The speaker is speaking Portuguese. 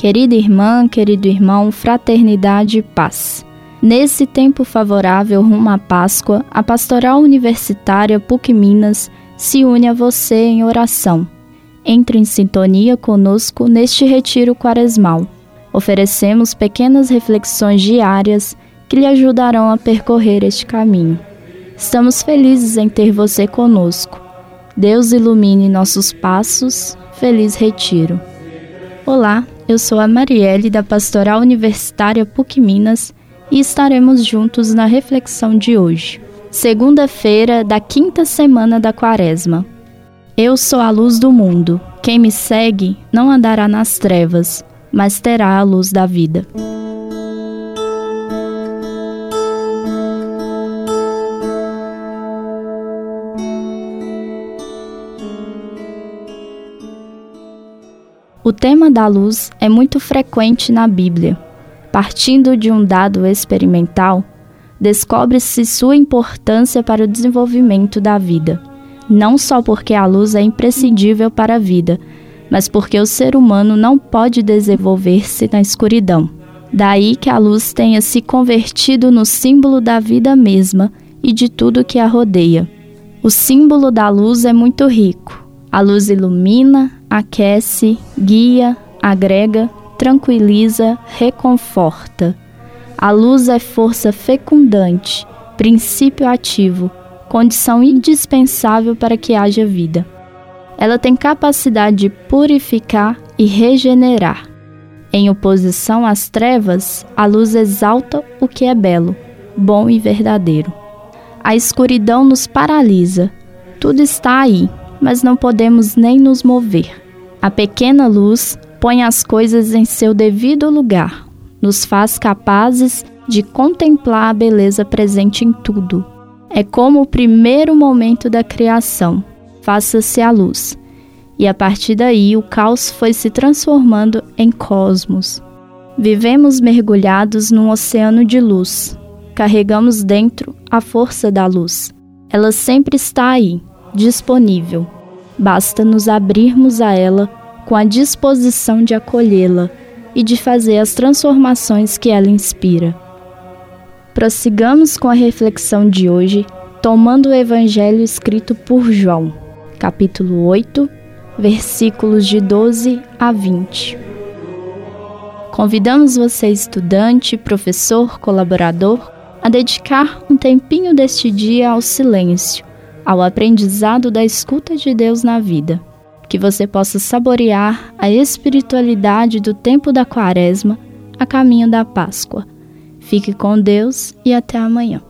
Querida irmã, querido irmão, fraternidade e paz. Nesse tempo favorável rumo à Páscoa, a Pastoral Universitária PUC Minas se une a você em oração. Entre em sintonia conosco neste retiro quaresmal. Oferecemos pequenas reflexões diárias que lhe ajudarão a percorrer este caminho. Estamos felizes em ter você conosco. Deus ilumine nossos passos. Feliz retiro. Olá, eu sou a Marielle da Pastoral Universitária PUC Minas e estaremos juntos na reflexão de hoje. Segunda-feira da quinta semana da Quaresma. Eu sou a luz do mundo. Quem me segue não andará nas trevas, mas terá a luz da vida. O tema da luz é muito frequente na Bíblia. Partindo de um dado experimental, descobre-se sua importância para o desenvolvimento da vida. Não só porque a luz é imprescindível para a vida, mas porque o ser humano não pode desenvolver-se na escuridão. Daí que a luz tenha se convertido no símbolo da vida mesma e de tudo que a rodeia. O símbolo da luz é muito rico. A luz ilumina, aquece, guia, agrega, tranquiliza, reconforta. A luz é força fecundante, princípio ativo, condição indispensável para que haja vida. Ela tem capacidade de purificar e regenerar. Em oposição às trevas, a luz exalta o que é belo, bom e verdadeiro. A escuridão nos paralisa. Tudo está aí, mas não podemos nem nos mover. A pequena luz põe as coisas em seu devido lugar, nos faz capazes de contemplar a beleza presente em tudo. É como o primeiro momento da criação, faça-se a luz. E a partir daí o caos foi se transformando em cosmos. Vivemos mergulhados num oceano de luz. Carregamos dentro a força da luz. Ela sempre está aí, disponível. Basta nos abrirmos a ela com a disposição de acolhê-la e de fazer as transformações que ela inspira. Prossigamos com a reflexão de hoje, tomando o Evangelho escrito por João, capítulo 8, versículos de 12 a 20. Convidamos você, estudante, professor, colaborador, a dedicar um tempinho deste dia ao silêncio ao aprendizado da escuta de Deus na vida. Que você possa saborear a espiritualidade do tempo da Quaresma a caminho da Páscoa. Fique com Deus e até amanhã.